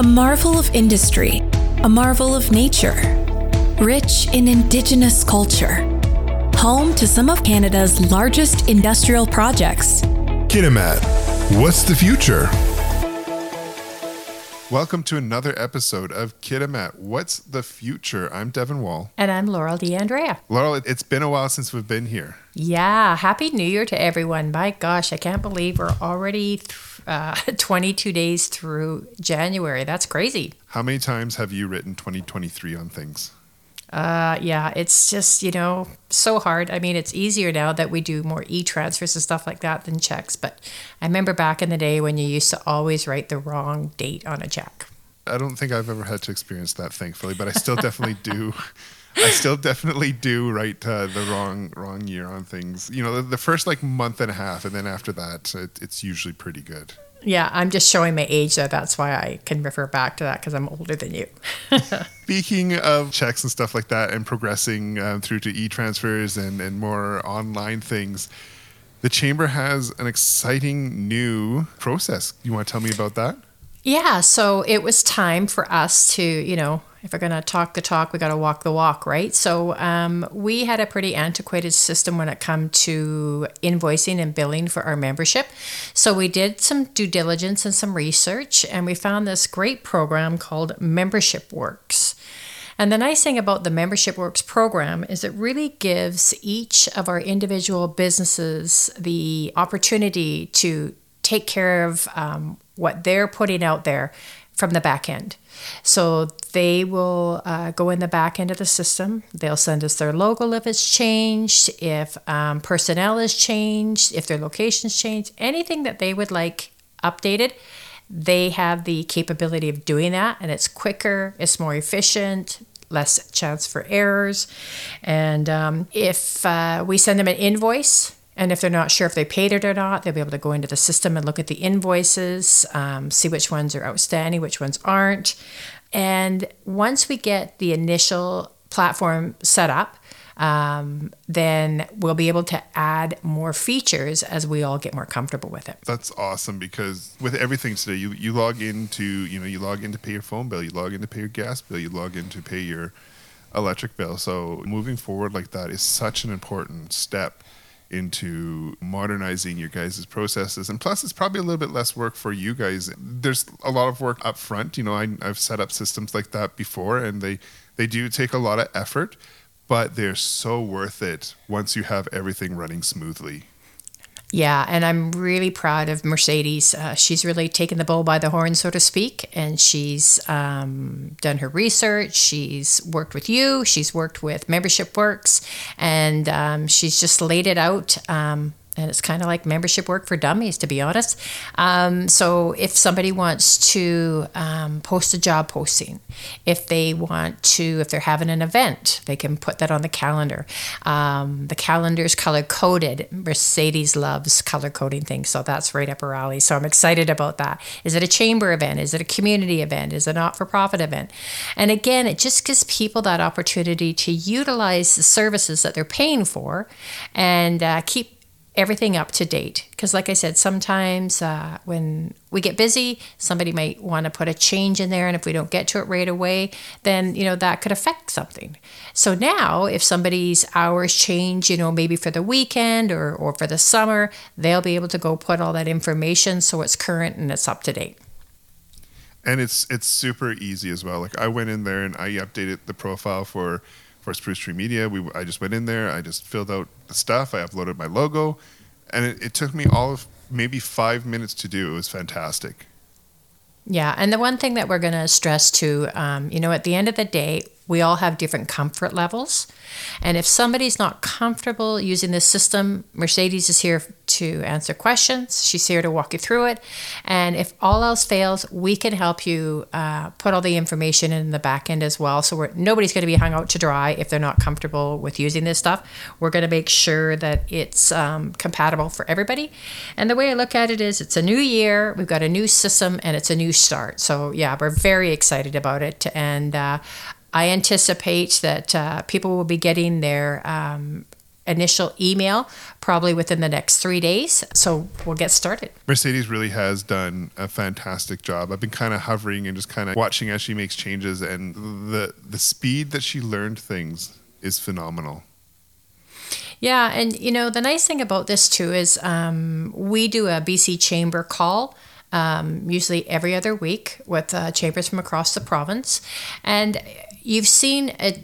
A marvel of industry, a marvel of nature, rich in Indigenous culture, home to some of Canada's largest industrial projects. Kitimat, what's the future? Welcome to another episode of Kitimat, What's the Future? I'm Devin Wall. And I'm Laurel D'Andrea. Laurel, it's been a while since we've been here. Yeah, Happy New Year to everyone. My gosh, I can't believe we're already th- uh, 22 days through January. That's crazy. How many times have you written 2023 on things? Uh, yeah, it's just, you know, so hard. I mean, it's easier now that we do more e transfers and stuff like that than checks. But I remember back in the day when you used to always write the wrong date on a check. I don't think I've ever had to experience that, thankfully, but I still definitely do. I still definitely do write uh, the wrong wrong year on things. You know, the, the, first like month and a half, and then after that, it, it's usually pretty good. Yeah, I'm just showing my age, though. That's why I can refer back to that because I'm older than you. Speaking of checks and stuff like that, and progressing um, through to e transfers and, and more online things, the Chamber has an exciting new process. You want to tell me about that? Yeah, so it was time for us to, you know, if we're going to talk the talk, we got to walk the walk, right? So um, we had a pretty antiquated system when it come to invoicing and billing for our membership. So we did some due diligence and some research, and we found this great program called Membership Works. And the nice thing about the Membership Works program is it really gives each of our individual businesses the opportunity to take care of um, what they're putting out there from the back end. So they will uh, go in the back end of the system. They'll send us their logo if it's changed, if um, personnel is changed, if their location's changed, anything that they would like updated. They have the capability of doing that, and it's quicker, it's more efficient, less chance for errors. And um, if uh, we send them an invoice, and if they're not sure if they paid it or not, they'll be able to go into the system and look at the invoices, um, see which ones are outstanding, which ones aren't. And once we get the initial platform set up, um, then we'll be able to add more features as we all get more comfortable with it. That's awesome because with everything today, you, you log into you know you log in to pay your phone bill, you log in to pay your gas bill, you log in to pay your electric bill. So moving forward like that is such an important step into modernizing your guys' processes. And plus, it's probably a little bit less work for you guys. There's a lot of work up front. You know, I, have set up systems like that before, and they, they do take a lot of effort, but they're so worth it once you have everything running smoothly. Yeah, and I'm really proud of Mercedes. Uh, she's really taken the bull by the horn, so to speak, and she's um, done her research. She's worked with you. She's worked with Membership Works, and um, she's just laid it out um, and it's kind of like membership work for dummies, to be honest. Um, so if somebody wants to um, post a job posting, if they want to, if they're having an event, they can put that on the calendar. Um, the calendar is color coded. Mercedes loves color coding things, so that's right up her alley. So I'm excited about that. Is it a chamber event? Is it a community event? Is it a not for profit event? And again, it just gives people that opportunity to utilize the services that they're paying for and uh, keep everything up to date. Because, like I said, sometimes uh, when we get busy, somebody might want to put a change in there, and if we don't get to it right away, then you know that could affect something. So now, if somebody's hours change, you know, maybe for the weekend or or for the summer, they'll be able to go put all that information so it's current and it's up to date. And it's it's super easy as well. Like I went in there and I updated the profile for for Spruce Tree Media. We I just went in there, I just filled out the stuff, I uploaded my logo, and it, it took me all of maybe five minutes to do. It was fantastic. Yeah, and the one thing that we're going to stress too, um, you know, at the end of the day, we all have different comfort levels. And if somebody's not comfortable using this system, Mercedes is here to answer questions. She's here to walk you through it. And if all else fails, we can help you uh, put all the information in the back end as well. So nobody's going to be hung out to dry if they're not comfortable with using this stuff. We're going to make sure that it's um, compatible for everybody. And the way I look at it is it's a new year, we've got a new system, and it's a new start. So yeah, we're very excited about it. And uh, I anticipate that uh, people will be getting their um, initial email probably within the next three days. So we'll get started. Mercedes really has done a fantastic job. I've been kind of hovering and just kind of watching as she makes changes, and the the speed that she learned things is phenomenal. Yeah, and you know the nice thing about this too is um, we do a BC Chamber call. Um, usually every other week with uh, chambers from across the province, and you've seen a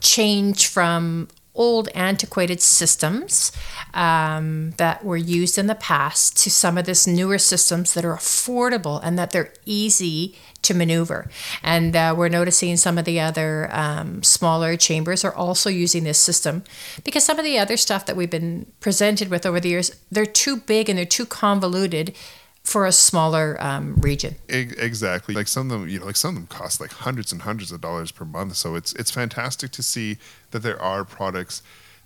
change from old antiquated systems um, that were used in the past to some of this newer systems that are affordable and that they're easy to maneuver. And uh, we're noticing some of the other um, smaller chambers are also using this system because some of the other stuff that we've been presented with over the years, they're too big and they're too convoluted for a smaller um, region. Exactly. Like some of them, you know, like some of them cost like hundreds and hundreds of dollars per month. So it's it's fantastic to see that there are products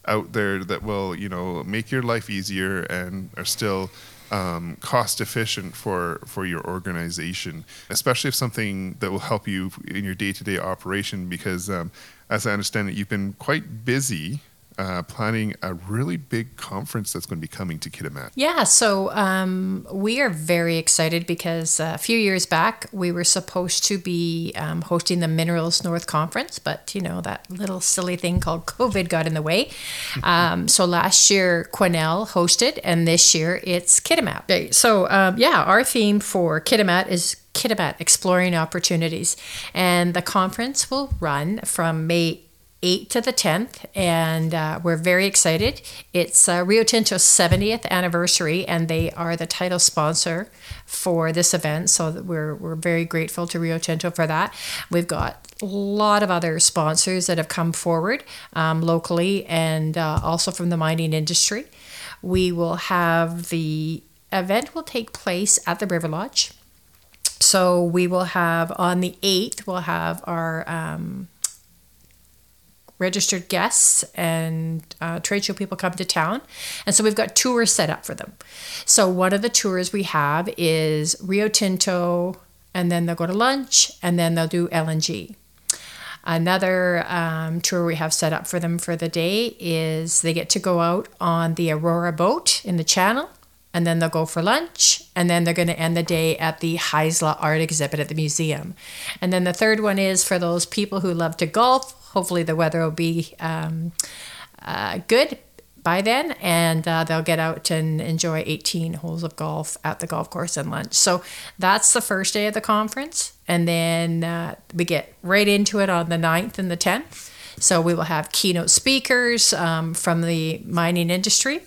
out there that will, you know, make your life easier and are still um, cost efficient for for your organization, especially if something that will help you in your day to day operation. Because um, as I understand it, you've been quite busy uh, planning a really big conference that's going to be coming to Kitimat. Yeah, so um, we are very excited because uh, a few years back we were supposed to be um, hosting the Minerals North Conference, but you know that little silly thing called COVID got in the way. Um, so last year Quesnel hosted, and this year it's Kitimat. Okay, so um, yeah, our theme for Kitimat is Kitimat Exploring Opportunities, and the conference will run from May 8th to the 10th, and uh, we're very excited. It's uh, Rio Tinto's 70th anniversary, and they are the title sponsor for this event. So we're, we're very grateful to Rio Tinto for that. We've got a lot of other sponsors that have come forward um, locally and uh, also from the mining industry. We will have the event will take place at the River Lodge. So we will have on the 8th, we'll have our um, registered guests and uh, trade show people come to town. And so we've got tours set up for them. So one of the tours we have is Rio Tinto, and then they'll go to lunch, and then they'll do LNG. Another um, tour we have set up for them for the day is they get to go out on the Aurora boat in the channel, and then they'll go for lunch, and then they're going to end the day at the Haisla art exhibit at the museum. And then the third one is for those people who love to golf hopefully the weather will be um, uh, good by then and uh, they'll get out and enjoy 18 holes of golf at the golf course and lunch. So that's the first day of the conference and then uh, we get right into it on the 9th and the 10th so we will have keynote speakers um, from the mining industry.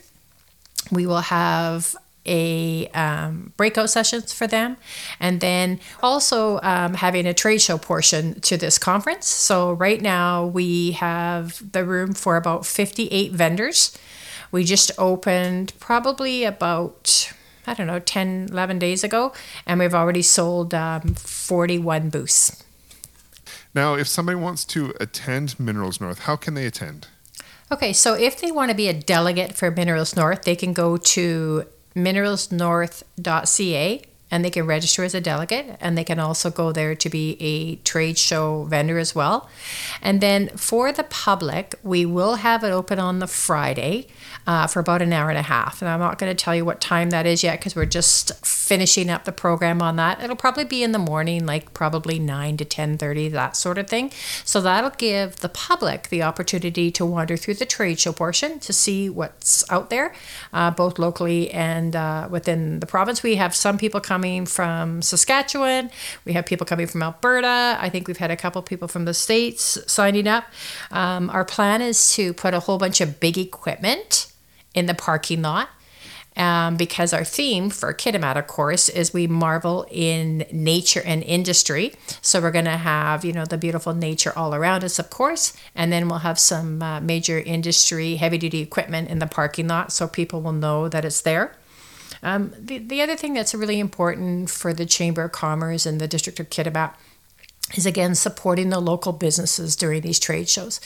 We will have a um, breakout sessions for them, and then also um, having a trade show portion to this conference. So right now we have the room for about 58 vendors. We just opened probably about I don't know 10, 11 days ago, and we've already sold um, 41 booths. Now, if somebody wants to attend Minerals North, how can they attend? Okay, so if they want to be a delegate for Minerals North, they can go to mineralsnorth.ca and they can register as a delegate and they can also go there to be a trade show vendor as well. And then for the public, we will have it open on the Friday uh, for about an hour and a half. And I'm not going to tell you what time that is yet because we're just finishing up the program on that. It'll probably be in the morning, like probably 9 to 10:30, that sort of thing. So that'll give the public the opportunity to wander through the trade show portion to see what's out there, uh, both locally and uh, within the province. We have some people coming from Saskatchewan. We have people coming from Alberta. I think we've had a couple people from the states signing up. Um, our plan is to put a whole bunch of big equipment in the parking lot. Um, because our theme for Kitimat, of course, is we marvel in nature and industry. So we're going to have, you know, the beautiful nature all around us, of course, and then we'll have some uh, major industry, heavy duty equipment in the parking lot so people will know that it's there. Um, the, the other thing that's really important for the Chamber of Commerce and the District of Kitimat is again supporting the local businesses during these trade shows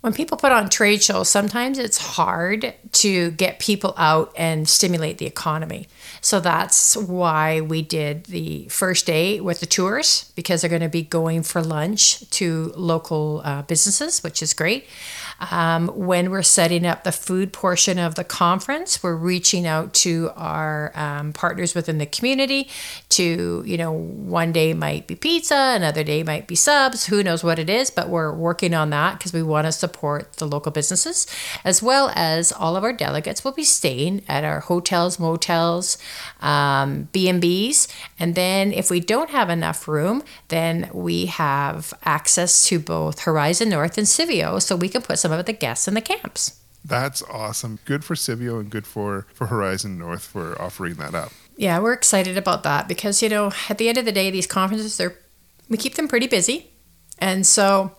when people put on trade shows, sometimes it's hard to get people out and stimulate the economy. So that's why we did the first day with the tours because they're going to be going for lunch to local uh, businesses, which is great. Um, when we're setting up the food portion of the conference, we're reaching out to our um, partners within the community to, you know, one day might be pizza, another day might be subs, who knows what it is, but we're working on that because we want to support the local businesses, as well as all of our delegates will be staying at our hotels, motels, um, B&Bs. And then if we don't have enough room, then we have access to both Horizon North and Civeo, so we can put some of the guests in the camps. That's awesome. Good for Civeo and good for, for Horizon North for offering that up. Yeah, we're excited about that because, you know, at the end of the day, these conferences, they're, we keep them pretty busy. And so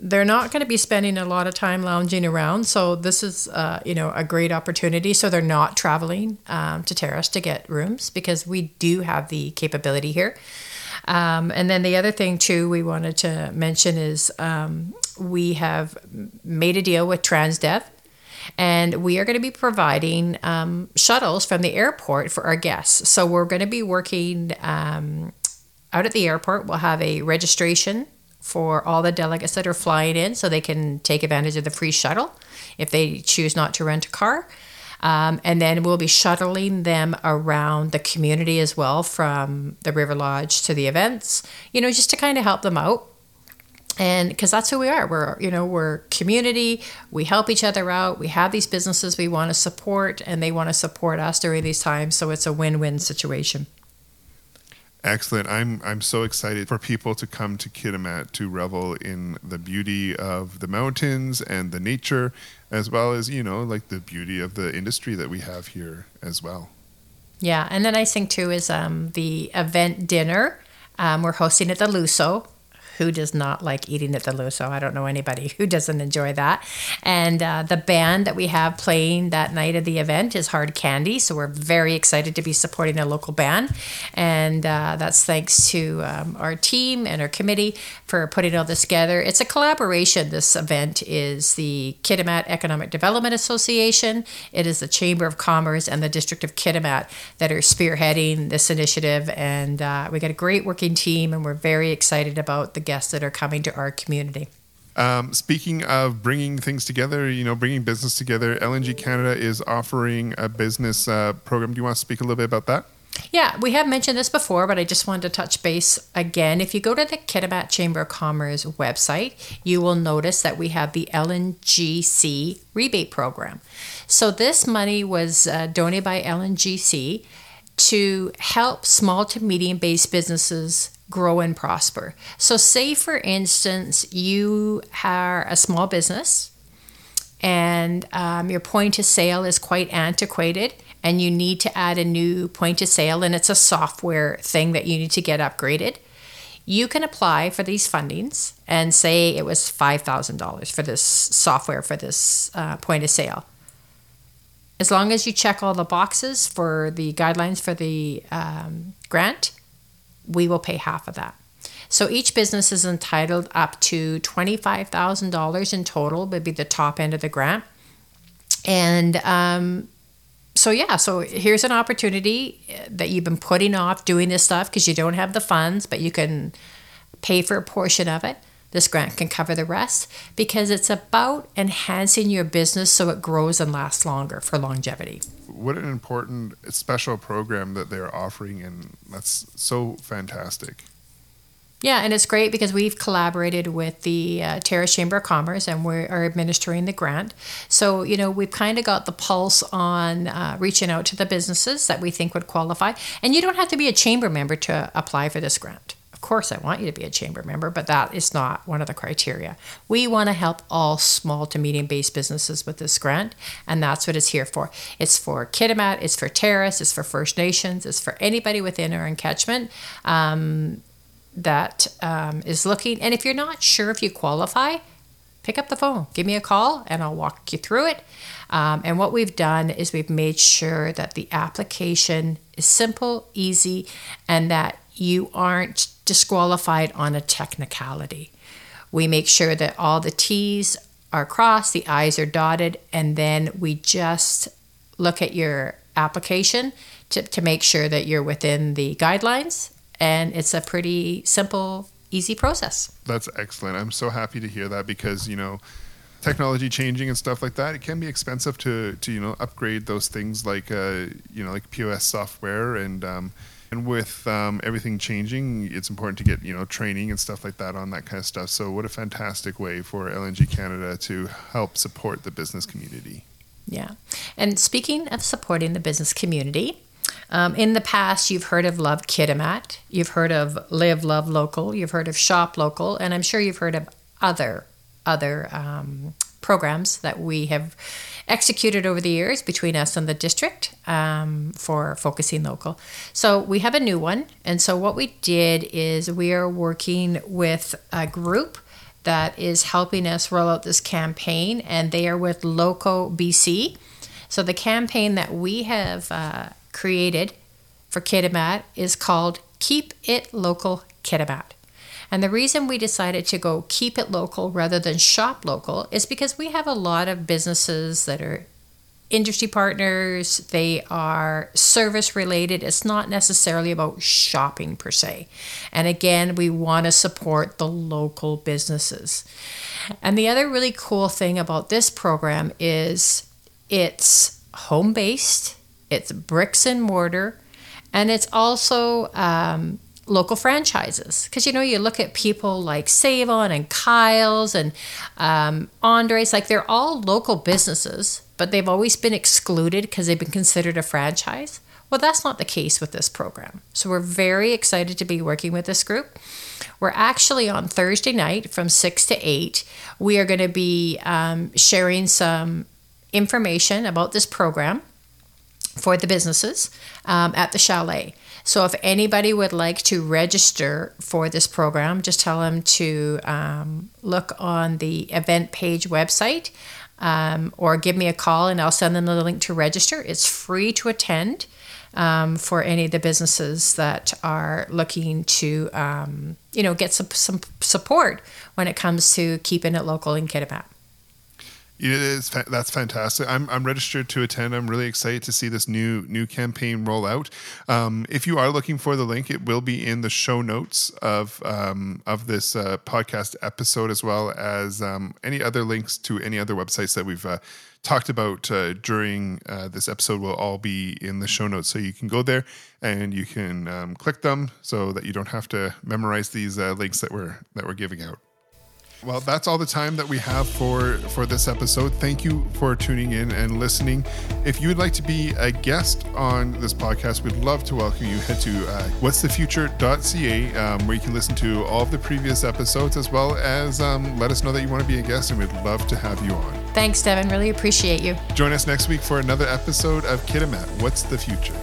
they're not going to be spending a lot of time lounging around. So this is, uh, you know, a great opportunity. So they're not traveling um, to Terrace to get rooms because we do have the capability here. Um, and then the other thing too we wanted to mention is um, we have made a deal with Transdev, and we are going to be providing um, shuttles from the airport for our guests. So we're going to be working um, out at the airport. We'll have a registration for all the delegates that are flying in so they can take advantage of the free shuttle if they choose not to rent a car. Um, and then we'll be shuttling them around the community as well from the River Lodge to the events, you know, just to kind of help them out and because that's who we are we're you know we're community we help each other out we have these businesses we want to support and they want to support us during these times so it's a win-win situation Excellent. I'm I'm so excited for people to come to Kitimat to revel in the beauty of the mountains and the nature, as well as you know like the beauty of the industry that we have here as well. Yeah, and the nice thing too is um, the event dinner. Um, we're hosting at the Luso who does not like eating at the Luso? I don't know anybody who doesn't enjoy that. And uh, the band that we have playing that night of the event is Hard Candy. So we're very excited to be supporting a local band. And uh, that's thanks to um, our team and our committee for putting all this together. It's a collaboration. This event is the Kitimat Economic Development Association, it is the Chamber of Commerce, and the District of Kitimat that are spearheading this initiative. And uh, we got a great working team, and we're very excited about the guests that are coming to our community. Um, speaking of bringing things together, you know, bringing business together, LNG Canada is offering a business uh, program. Do you want to speak a little bit about that? Yeah, we have mentioned this before, but I just wanted to touch base again. If you go to the Kitimat Chamber of Commerce website, you will notice that we have the LNGC rebate program. So this money was uh, donated by LNGC to help small to medium based businesses grow and prosper. So, say for instance, you are a small business and um, your point of sale is quite antiquated and you need to add a new point of sale and it's a software thing that you need to get upgraded. You can apply for these fundings and say it was $5,000 for this software for this uh, point of sale. As long as you check all the boxes for the guidelines for the um, grant, we will pay half of that. So each business is entitled up to $25,000 in total, would be the top end of the grant. And um, so, yeah, so here's an opportunity that you've been putting off doing this stuff because you don't have the funds, but you can pay for a portion of it. This grant can cover the rest because it's about enhancing your business so it grows and lasts longer for longevity what an important special program that they're offering, and that's so fantastic. Yeah, and it's great because we've collaborated with the uh, Terrace Chamber of Commerce and we are administering the grant. So, you know, we've kind of got the pulse on uh, reaching out to the businesses that we think would qualify. And you don't have to be a chamber member to apply for this grant course, I want you to be a chamber member, but that is not one of the criteria. We want to help all small to medium based businesses with this grant, and that's what it's here for. It's for Kitimat, it's for Terrace, it's for First Nations, it's for anybody within our encatchment. Um, that um, is looking, and if you're not sure if you qualify, pick up the phone, give me a call, and I'll walk you through it. Um, and what we've done is we've made sure that the application is simple, easy, and that you aren't disqualified on a technicality. We make sure that all the T's are crossed, the I's are dotted, and then we just look at your application to, to make sure that you're within the guidelines. And it's a pretty simple, easy process. That's excellent. I'm so happy to hear that because, you know, technology changing and stuff like that, it can be expensive to, to you know, upgrade those things like, uh, you know, like POS software and, um, and with um, everything changing, it's important to get you know training and stuff like that on that kind of stuff. So, what a fantastic way for LNG Canada to help support the business community. Yeah, and speaking of supporting the business community, um, in the past, you've heard of Love Kitimat, you've heard of Live Love Local, you've heard of Shop Local, and I'm sure you've heard of other other um, programs that we have executed over the years between us and the district um, for focusing local. So we have a new one. And so what we did is we are working with a group that is helping us roll out this campaign, and they are with LOCO BC. So the campaign that we have uh, created for Kitimat is called Keep It Local Kitimat. And the reason we decided to go keep it local rather than shop local is because we have a lot of businesses that are industry partners, they are service related. It's not necessarily about shopping per se. And again, we want to support the local businesses. And the other really cool thing about this program is it's home based, it's bricks and mortar, and it's also um, local franchises. Because you know you look at people like Savon and Kyle's and um, Andres like they're all local businesses but they've always been excluded because they've been considered a franchise. Well that's not the case with this program. So we're very excited to be working with this group. We're actually on Thursday night from 6 to 8 we are going to be um, sharing some information about this program for the businesses um, at the chalet so if anybody would like to register for this program, just tell them to um, look on the event page website um, or give me a call and I'll send them the link to register. It's free to attend um, for any of the businesses that are looking to, um, you know, get some, some support when it comes to keeping it local in Kitimat. It is that's fantastic. I'm I'm registered to attend. I'm really excited to see this new new campaign roll out. Um, if you are looking for the link, it will be in the show notes of um, of this uh, podcast episode, as well as um, any other links to any other websites that we've uh, talked about uh, during uh, this episode. Will all be in the show notes, so you can go there and you can um, click them, so that you don't have to memorize these uh, links that we're that we're giving out. Well, that's all the time that we have for for this episode. Thank you for tuning in and listening. If you would like to be a guest on this podcast, we'd love to welcome you. Head to uh, what'sthefuture.ca um, where you can listen to all of the previous episodes as well as um, let us know that you want to be a guest, and we'd love to have you on. Thanks, Devin. Really appreciate you. Join us next week for another episode of Kitimat. What's the Future?